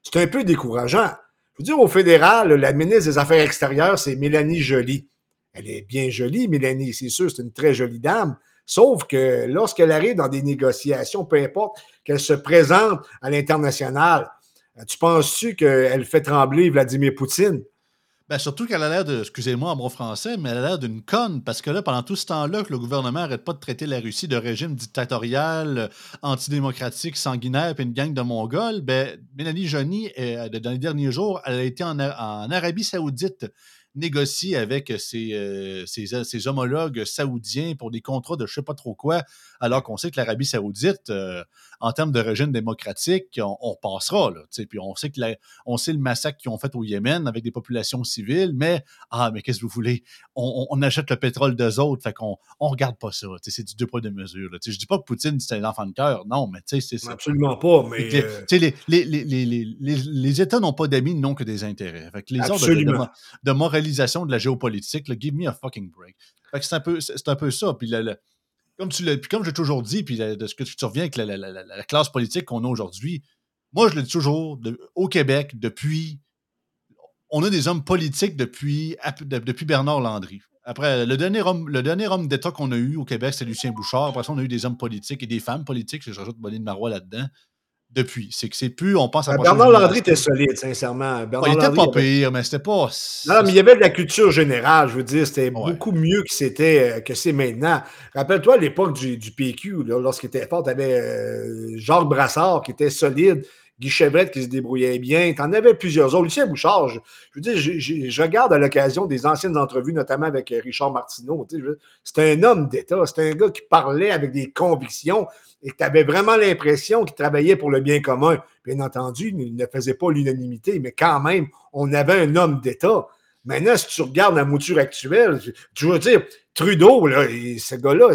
C'est un peu décourageant. Je veux dire, au fédéral, la ministre des Affaires extérieures, c'est Mélanie Joly. Elle est bien jolie, Mélanie, c'est sûr, c'est une très jolie dame. Sauf que lorsqu'elle arrive dans des négociations, peu importe, qu'elle se présente à l'international, tu penses-tu qu'elle fait trembler Vladimir Poutine? Ben, surtout qu'elle a l'air de, excusez-moi en bon français, mais elle a l'air d'une conne, parce que là, pendant tout ce temps-là, que le gouvernement n'arrête pas de traiter la Russie de régime dictatorial, antidémocratique, sanguinaire, puis une gang de Mongols, ben, Mélanie Johnny, euh, dans les derniers jours, elle a été en Arabie Saoudite négocie avec ses, euh, ses, homologues saoudiens pour des contrats de je sais pas trop quoi, alors qu'on sait que l'Arabie saoudite, euh, en termes de régime démocratique, on, passera. Là, puis on sait, que on sait le massacre qu'ils ont fait au Yémen avec des populations civiles, mais, ah, mais qu'est-ce que vous voulez? On, achète le pétrole d'eux autres, fait qu'on ne regarde pas ça. C'est du deux poids, deux mesures. Je ne dis pas que Poutine, c'est un enfant de cœur. Non, mais tu sais, c'est... Absolument pas, mais... Les, les, les, les, États n'ont pas d'amis, non que des intérêts. Fait que les ordres de, moralisation de la géopolitique, give me a fucking break. c'est un peu, c'est un peu ça. Puis comme tu l'as, comme j'ai toujours dit, puis de ce que tu reviens avec la, classe politique qu'on a aujourd'hui, moi je le dis toujours, au Québec, depuis, on a des hommes politiques depuis, Bernard Landry. Après, le dernier homme, d'État qu'on a eu au Québec, c'est Lucien Bouchard. Après ça, on a eu des hommes politiques et des femmes politiques. Je rajoute Bonnie Marois là-dedans depuis. C'est que c'est plus, on pense à. Bernard Landry était solide, sincèrement. il était pas pire, mais c'était pas. Non, mais il y avait de la culture générale, je veux dire, c'était beaucoup mieux que c'était euh, que c'est maintenant. Rappelle-toi à l'époque du, du, PQ, lorsqu'il était fort, tu avais euh, Jacques Brassard qui était solide. Guy Chevrette qui se débrouillait bien. Tu en avais plusieurs autres. Lucien Bouchard, je, veux dire, je, regarde à l'occasion des anciennes entrevues, notamment avec euh, Richard Martineau. C'était un homme d'État. C'était un gars qui parlait avec des convictions et tu avais vraiment l'impression qu'il travaillait pour le bien commun. Bien entendu, il ne faisait pas l'unanimité, mais quand même, on avait un homme d'État. Maintenant, si tu regardes la mouture actuelle, tu veux dire, Trudeau, là, ce gars-là,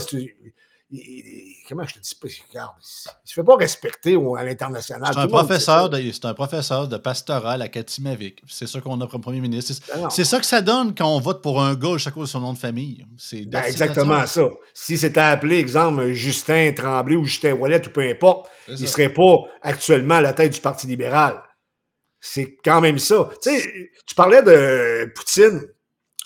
comment je te dis pas, regarde, il se fait pas respecter à l'international. C'est un, professeur de, c'est un professeur de pastoral à Katimavik. C'est ça qu'on a comme premier ministre. C'est, ça que ça donne quand on vote pour un gars à cause de son nom de famille. C'est ben, exactement ça. Si c'était appelé, exemple, Justin Tremblay ou Justin Wallet ou peu importe, il ne serait pas actuellement à la tête du Parti libéral. C'est quand même ça. Tu sais, tu parlais de Poutine.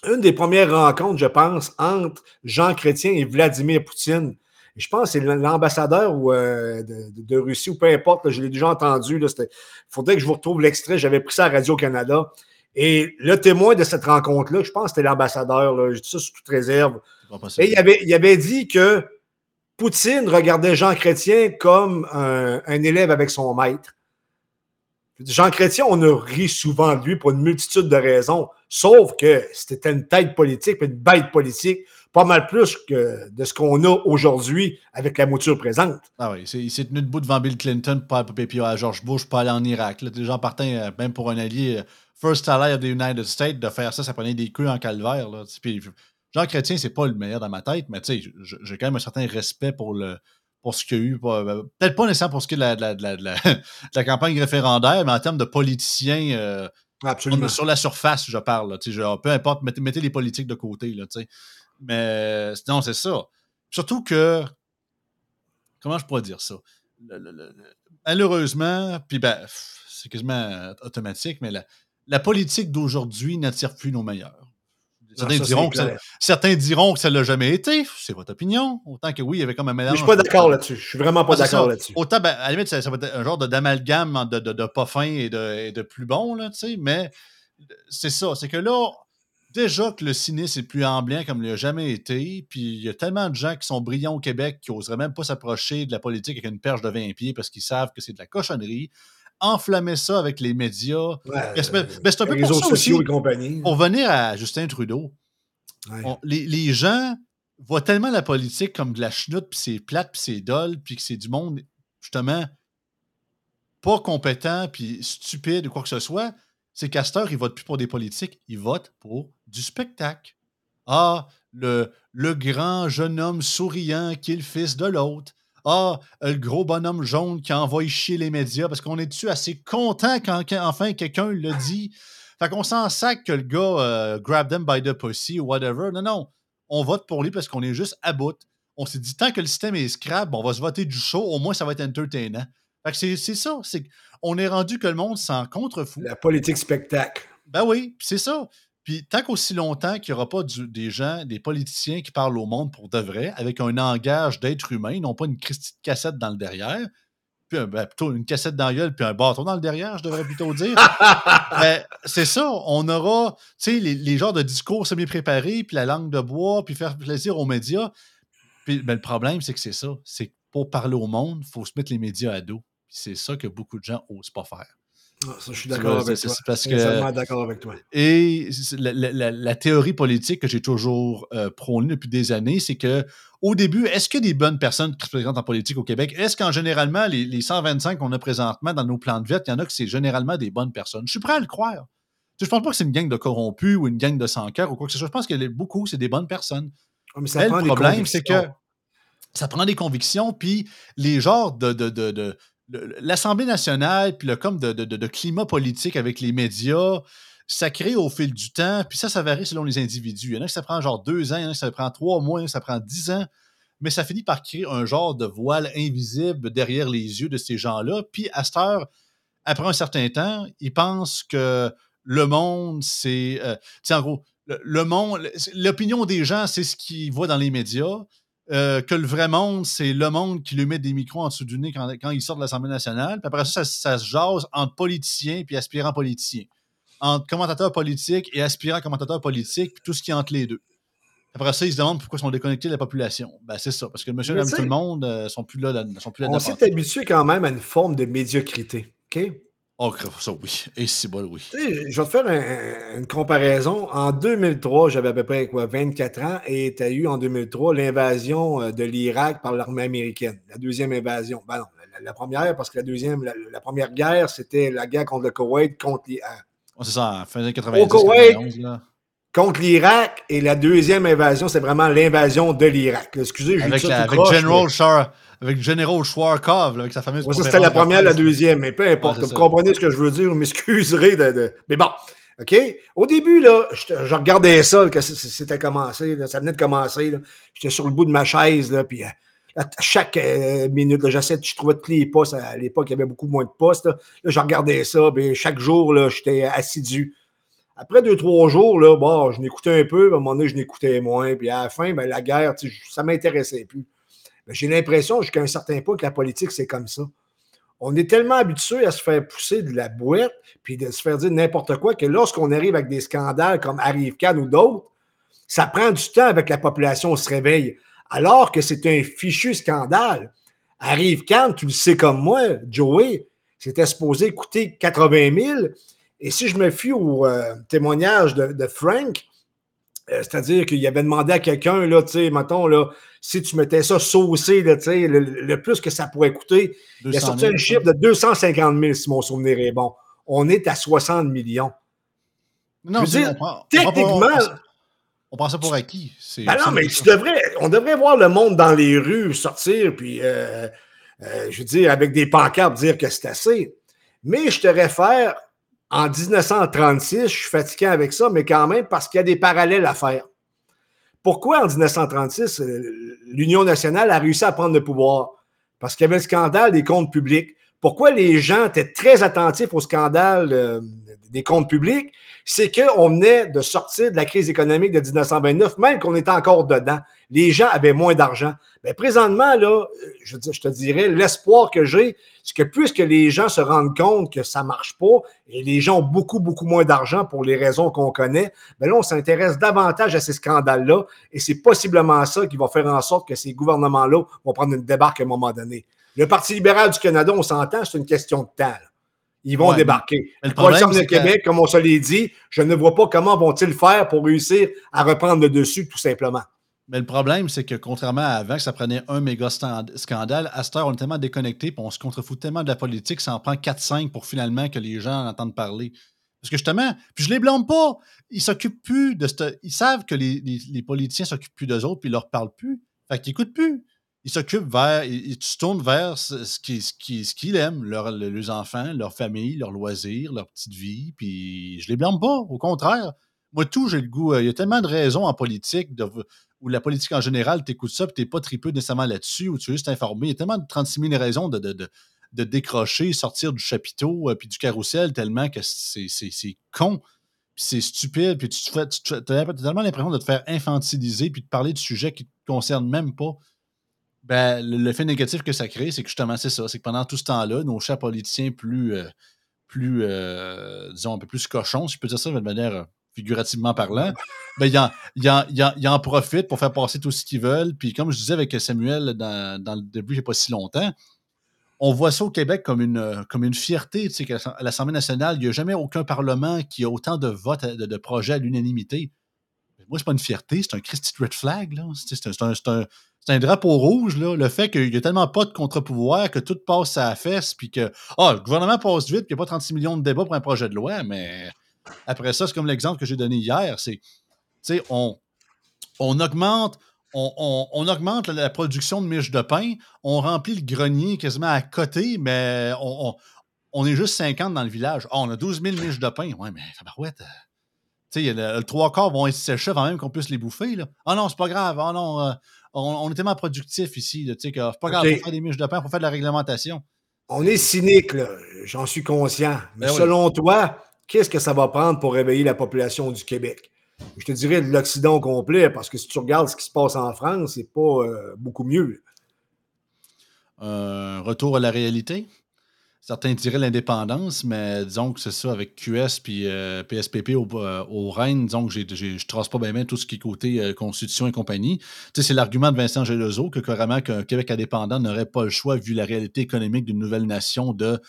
Une des premières rencontres, je pense, entre Jean Chrétien et Vladimir Poutine, je pense que c'est l'ambassadeur euh, de, Russie ou peu importe, je l'ai déjà entendu. Il faudrait que je vous retrouve l'extrait. J'avais pris ça à Radio-Canada. Et le témoin de cette rencontre-là, je pense que c'était l'ambassadeur, je dis ça sous toute réserve. Et il avait, il avait dit que Poutine regardait Jean Chrétien comme un, élève avec son maître. Jean Chrétien, on a ri souvent de lui pour une multitude de raisons, sauf que c'était une tête politique, une bête politique pas mal plus que de ce qu'on a aujourd'hui avec la mouture présente. Ah oui, il s'est tenu debout devant Bill Clinton, pas puis à George Bush, pas aller en Irak. Là, gens partant, euh, même pour un allié, euh, first ally of the United States, de faire ça, ça prenait des coups en calvaire. Là. Puis, Jean Chrétien, c'est pas le meilleur dans ma tête, mais tu sais, j'ai quand même un certain respect pour le pour ce qu'il y a eu. Euh, peut-être pas nécessairement pour ce qui est de la, la, la, campagne référendaire, mais en termes de politiciens. Absolument. Sur la surface, je parle. Là, genre, peu importe, mettez, mettez, les politiques de côté. Là. Mais non, c'est ça. Surtout que. Comment je pourrais dire ça? malheureusement, puis ben, c'est quasiment automatique, mais la, politique d'aujourd'hui n'attire plus nos meilleurs. Certains, diront, que ça, certains diront que ça ne l'a jamais été. C'est votre opinion. Autant que oui, il y avait comme un mélange. Mais je suis pas d'accord là-dessus. Je suis vraiment pas d'accord là-dessus. Autant, ben, à la limite, ça, va être un genre d'amalgame de, de, de, pas fin et de, de plus bon, là, mais c'est ça. C'est que là, déjà que le cynisme est plus ambiant comme il n'a jamais été, puis il y a tellement de gens qui sont brillants au Québec qui n'oseraient même pas s'approcher de la politique avec une perche de 20 pieds parce qu'ils savent que c'est de la cochonnerie. Enflammer ça avec les médias. c'est un peu pour ça aussi, Pour venir à Justin Trudeau, les, gens voient tellement la politique comme de la chenoute, puis c'est plate, puis c'est dole, puis que c'est du monde, justement, pas compétent, puis stupide ou quoi que ce soit, c'est Castor, il vote plus pour des politiques, il vote pour du spectacle. Ah, le, le grand jeune homme souriant qui est le fils de l'autre. Ah, le gros bonhomme jaune qui envoie chier les médias parce qu'on est dessus assez content quand, enfin quelqu'un le dit? Fait qu'on s'en sac que le gars euh, grab them by the pussy ou whatever. Non, non. On vote pour lui parce qu'on est juste à bout. On s'est dit, tant que le système est scrap, on va se voter du show, au moins ça va être entertainant. Fait que c'est ça. On est rendu que le monde s'en contrefou. La politique spectacle. Ben oui, c'est ça. Puis tant qu'aussi longtemps qu'il n'y aura pas des gens, des politiciens qui parlent au monde pour de vrai, avec un langage d'être humain, non pas une cassette dans le derrière, puis ben, plutôt une cassette dans la gueule, puis un bâton dans le derrière, je devrais plutôt dire. Ben, c'est ça, on aura, tu sais, les, les, genres de discours semi-préparés, puis la langue de bois, puis faire plaisir aux médias. Puis ben, le problème, c'est que c'est ça. C'est pour parler au monde, il faut se mettre les médias à dos c'est ça que beaucoup de gens n'osent pas faire. Ah, ça, je suis d'accord avec, toi. Parce que, d'accord avec toi. Et la, théorie politique que j'ai toujours euh, prônée depuis des années, c'est que au début, est-ce a des bonnes personnes qui se présentent en politique au Québec? Est-ce qu'en généralement, les, 125 qu'on a présentement dans nos plans de vie, il y en a que c'est généralement des bonnes personnes? Je suis prêt à le croire. Je ne pense pas que c'est une gang de corrompus ou une gang de sans cœur ou quoi que ce soit. Je pense que beaucoup, c'est des bonnes personnes. Ah, mais, le problème, c'est que ça prend des convictions, puis les genres de, de l'Assemblée nationale, puis le comme de, climat politique avec les médias, ça crée au fil du temps, puis ça, ça varie selon les individus. Il y en a qui ça prend genre deux ans, il y en a qui ça prend trois mois, il y en a qui ça prend dix ans, mais ça finit par créer un genre de voile invisible derrière les yeux de ces gens-là. Puis à cette heure, après un certain temps, ils pensent que le monde, c'est. Euh, en gros, le monde, l'opinion des gens, c'est ce qu'ils voient dans les médias. Euh, que le vrai monde, c'est le monde qui lui met des micros en dessous du nez quand, il sort de l'Assemblée nationale. Puis après ça, ça, se jase entre politiciens et aspirants politiciens. Entre commentateurs politiques et aspirants commentateurs politiques, puis tout ce qui est entre les deux. Après ça, ils se demandent pourquoi ils sont déconnectés de la population. Ben, c'est ça, parce que le monsieur et tout le monde ne sont plus là. Sont plus là on s'est habitué quand même à une forme de médiocrité. OK? Oh, ça, oui. Et si bon, oui. je vais te faire une comparaison. En 2003, j'avais à peu près quoi, 24 ans et tu as eu en 2003 l'invasion euh, de l'Irak par l'armée américaine, la deuxième invasion. Ben non, la, première, parce que la deuxième, la, première guerre, c'était la guerre contre le Koweït, contre l'Irak. Euh, c'est ça, fin des 90. Au Koweït, contre l'Irak et la deuxième invasion, c'est vraiment l'invasion de l'Irak. Excusez, je avec, la, avec General Shah avec General Schwarzkopf, avec sa fameuse. ça, c'était la première, la deuxième, mais peu importe. vous comprenez ce que je veux dire, vous m'excuserez de, Mais bon, OK? Au début, là, je, regardais ça, que c'était commencé, ça venait de commencer. J'étais sur le bout de ma chaise, là, puis euh, à chaque euh, minute, j'essayais, je trouvais tous les postes. À l'époque, il y avait beaucoup moins de postes. Là, je regardais ça, puis chaque jour, là, j'étais assidu. Après deux, trois jours, là, bon, je n'écoutais un peu, à un moment donné, je n'écoutais moins. Puis à la fin, ben, la guerre, ça ne m'intéressait plus. J'ai l'impression jusqu'à un certain point que la politique, c'est comme ça. On est tellement habitué à se faire pousser de la boîte puis de se faire dire n'importe quoi que lorsqu'on arrive avec des scandales comme Arrive Can ou d'autres, ça prend du temps avec la population se réveille. Alors que c'est un fichu scandale. Arrive Can, tu le sais comme moi, Joey, c'était supposé coûter 80 000. Et si je me fie au euh, témoignage de Frank, c'est-à-dire qu'il avait demandé à quelqu'un, là, tu sais, mettons, là, si tu mettais ça saucé, là, le, plus que ça pourrait coûter, il a sorti un chiffre de 250 000, si mon souvenir est bon. On est à 60 millions. Non, Je dire, techniquement. On, pense, ça pour acquis. Ben non, mais tu devrais, on devrait voir le monde dans les rues sortir, puis, euh, euh, je veux dire, avec des pancartes, dire que c'est assez. Mais je te réfère en 1936, je suis fatigué avec ça, mais quand même parce qu'il y a des parallèles à faire. Pourquoi en 1936, euh, l'Union nationale a réussi à prendre le pouvoir? Parce qu'il y avait le scandale des comptes publics. Pourquoi les gens étaient très attentifs au scandale euh, des comptes publics, c'est qu'on venait de sortir de la crise économique de 1929, même qu'on était encore dedans. Les gens avaient moins d'argent. Mais présentement, là, je, te dirais, l'espoir que j'ai, c'est que puisque les gens se rendent compte que ça ne marche pas et les gens ont beaucoup, beaucoup moins d'argent pour les raisons qu'on connaît, bien là, on s'intéresse davantage à ces scandales-là et c'est possiblement ça qui va faire en sorte que ces gouvernements-là vont prendre une débarque à un moment donné. Le Parti libéral du Canada, on s'entend, c'est une question de temps. Ils vont débarquer. Le problème, du Québec, comme on se l'a dit, je ne vois pas comment vont-ils faire pour réussir à reprendre le dessus, tout simplement. Mais le problème, c'est que contrairement à avant, que ça prenait un méga scandale, à cette heure, on est tellement déconnecté, puis on se contrefout tellement de la politique, ça en prend 4-5 pour finalement que les gens entendent parler. Parce que justement, puis je les blâme pas, ils s'occupent plus de ce. Ils savent que les, les, les politiciens s'occupent plus d'eux autres, puis ils leur parlent plus. Fait qu'ils écoutent plus ils s'occupent vers, ils, se tournent vers ce, ce qu'ils ce aiment, leurs enfants, leur famille, leurs loisirs, leur petite vie, puis je les blâme pas, au contraire. Moi, tout, j'ai le goût. Euh, il y a tellement de raisons en politique, de, où la politique en général, tu écoutes ça, puis tu pas tripeux nécessairement là-dessus, ou tu veux juste informer. Il y a tellement de 36 000 raisons de, de, de, décrocher, sortir du chapiteau, euh, puis du carrousel, tellement que c'est con, c'est stupide, puis tu, tu, tu as tellement l'impression de te faire infantiliser, puis de parler de sujets qui ne te concernent même pas. Ben, le, fait négatif que ça crée, c'est que justement, c'est ça. C'est que pendant tout ce temps-là, nos chers politiciens plus, euh, plus euh, disons, un peu plus cochons, si je peux dire ça de manière euh, figurativement parlant, ben, ils, en, ils, en, profitent pour faire passer tout ce qu'ils veulent. Puis, comme je disais avec Samuel dans, dans le début, il n'y a pas si longtemps, on voit ça au Québec comme une, comme une fierté. Tu sais, qu'à l'Assemblée nationale, il n'y a jamais aucun Parlement qui a autant de votes, de, de projets à l'unanimité. Moi, c'est pas une fierté, c'est un Christy Red Flag. C'est un, un, c'est un drapeau rouge, là, le fait qu'il n'y a tellement pas de contre-pouvoir que tout passe à la fesse, puis que oh, le gouvernement passe vite, puis il n'y a pas 36 millions de débats pour un projet de loi, mais après ça, c'est comme l'exemple que j'ai donné hier, c'est, tu on, on augmente, on, augmente la, production de miches de pain, on remplit le grenier quasiment à côté, mais on, est juste 50 dans le village. Oh, on a 12 000 miches de pain. Ouais, mais tabarouette. Tu sais, le, le, trois quarts vont être séchés avant même qu'on puisse les bouffer. Là. Ah non, c'est pas grave. Ah non, euh, on, est tellement productif ici. C'est pas grave, okay. faire des miches de pain, pour faire de la réglementation. On est cynique, j'en suis conscient. Mais ben selon toi, qu'est-ce que ça va prendre pour réveiller la population du Québec? Je te dirais de l'Occident complet, parce que si tu regardes ce qui se passe en France, c'est pas euh, beaucoup mieux. Un retour à la réalité? Certains diraient l'indépendance, mais disons que c'est ça avec QS puis PSPP euh, au, euh, au, Rennes, disons que je ne trace pas bien, tout ce qui est côté euh, Constitution et compagnie. C'est l'argument de Vincent Gelozo que carrément qu'un Québec indépendant n'aurait pas le choix, vu la réalité économique d'une nouvelle nation, de,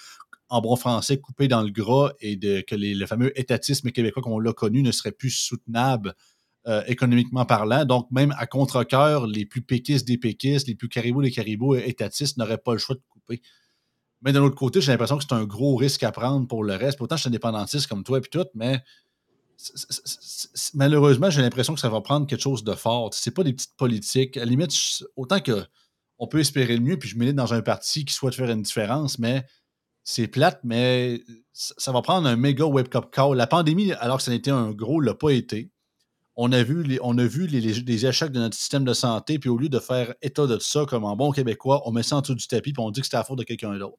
en bon français, couper dans le gras et de, que les, le fameux étatisme québécois qu'on l'a connu ne serait plus soutenable économiquement parlant. Donc, même à contre-coeur, les plus péquistes des péquistes, les plus caribous des caribous étatistes n'auraient pas le choix de couper. Mais d'un autre côté, j'ai l'impression que c'est un gros risque à prendre pour le reste. Pourtant, je suis indépendantiste comme toi et tout, mais malheureusement, j'ai l'impression que ça va prendre quelque chose de fort. C'est pas des petites politiques. À la limite, autant que on peut espérer le mieux, puis je milite dans un parti qui souhaite faire une différence, mais c'est plate, mais ça va prendre un méga wake-up call. La pandémie, alors que ça n'était un gros, l'a pas été. On a vu, les, on a vu les, échecs de notre système de santé, puis au lieu de faire état de ça comme en bon québécois, on met ça en dessous du tapis, puis on dit que c'était à faute de quelqu'un d'autre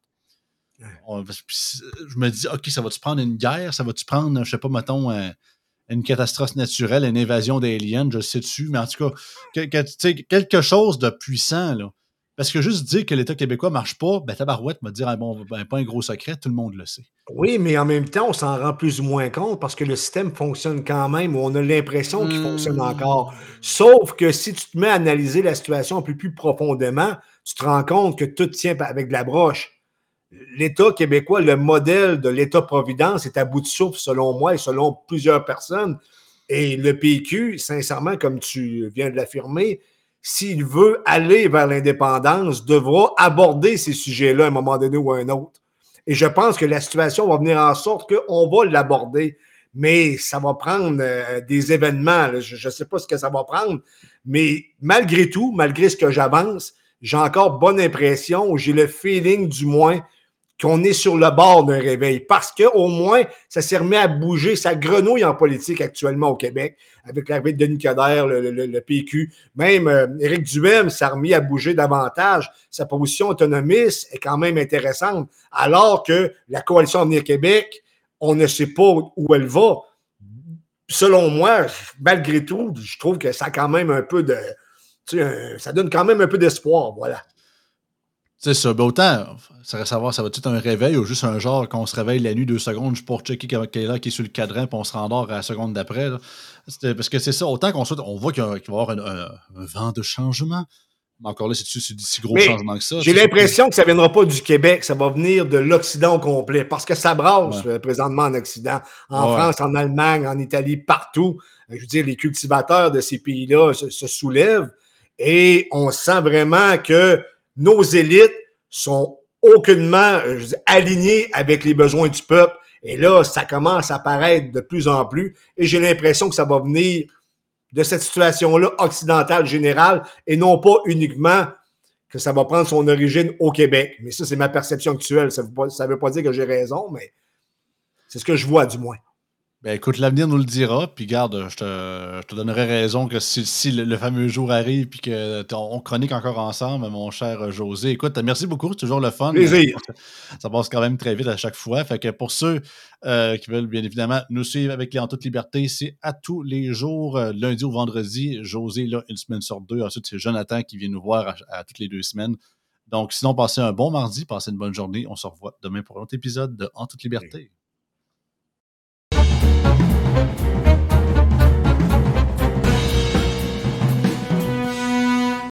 je me dis, OK, ça va-tu prendre une guerre? Ça va-tu prendre, je sais pas, mettons, une catastrophe naturelle, une invasion d'aliens, je sais dessus, mais en tout cas, quelque chose de puissant, là. Parce que juste dire que l'État québécois ne marche pas, ben Tabarouette me dire, ah bon, ben, pas un gros secret, tout le monde le sait. Oui, mais en même temps, on s'en rend plus ou moins compte parce que le système fonctionne quand même, ou on a l'impression qu'il fonctionne mmh. encore. Sauf que si tu te mets à analyser la situation un peu plus profondément, tu te rends compte que tout tient avec de la broche l'État québécois, le modèle de l'État-providence est à bout de souffle, selon moi et selon plusieurs personnes. Et le PQ, sincèrement, comme tu viens de l'affirmer, s'il veut aller vers l'indépendance, devra aborder ces sujets-là à un moment donné ou à un autre. Et je pense que la situation va venir en sorte qu'on va l'aborder, mais ça va prendre euh, des événements. Je ne sais pas ce que ça va prendre, mais malgré tout, malgré ce que j'avance, j'ai encore bonne impression, j'ai le feeling du moins qu'on est sur le bord d'un réveil parce qu'au moins, ça s'est remis à bouger, ça grenouille en politique actuellement au Québec avec l'arrivée de Denis Coderre, le, PQ. Même euh, Éric Duhem s'est remis à bouger davantage. Sa position autonomiste est quand même intéressante, alors que la coalition Avenir Québec, on ne sait pas où elle va. Selon moi, malgré tout, je trouve que ça a quand même un peu de. Ça donne quand même un peu d'espoir, voilà. C'est ça. Ben autant, ça va savoir, ça va être un réveil ou juste un genre qu'on se réveille la nuit deux secondes juste pour checker qui est là, qui est sur le cadran, puis on se rendort à la seconde d'après. Parce que c'est ça, autant qu'on on voit qu'il va y avoir un, vent de changement. Mais encore là, c'est si gros changement que ça? J'ai l'impression que ça ne viendra pas du Québec, ça va venir de l'Occident au complet, parce que ça brasse euh, présentement en Occident, en France, en Allemagne, en Italie, partout. Je veux dire, les cultivateurs de ces pays-là se, se soulèvent et on sent vraiment que nos élites sont aucunement euh, alignées avec les besoins du peuple. Et là, ça commence à paraître de plus en plus. Et j'ai l'impression que ça va venir de cette situation-là occidentale générale et non pas uniquement que ça va prendre son origine au Québec. Mais ça, c'est ma perception actuelle. Ça ne veut pas dire que j'ai raison, mais c'est ce que je vois du moins. Ben écoute, l'avenir nous le dira, puis garde, je te, donnerai raison que si, le, fameux jour arrive, puis qu'on chronique encore ensemble, mon cher José. Écoute, merci beaucoup, c'est toujours le fun. Plaisir. Ça passe quand même très vite à chaque fois. Fait que pour ceux euh, qui veulent bien évidemment nous suivre avec les En toute liberté, c'est à tous les jours, euh, lundi ou vendredi. José, là, une semaine sur deux. Ensuite, c'est Jonathan qui vient nous voir à, toutes les deux semaines. Donc, sinon, passez un bon mardi, passez une bonne journée. On se revoit demain pour un autre épisode de En toute liberté. Thank you.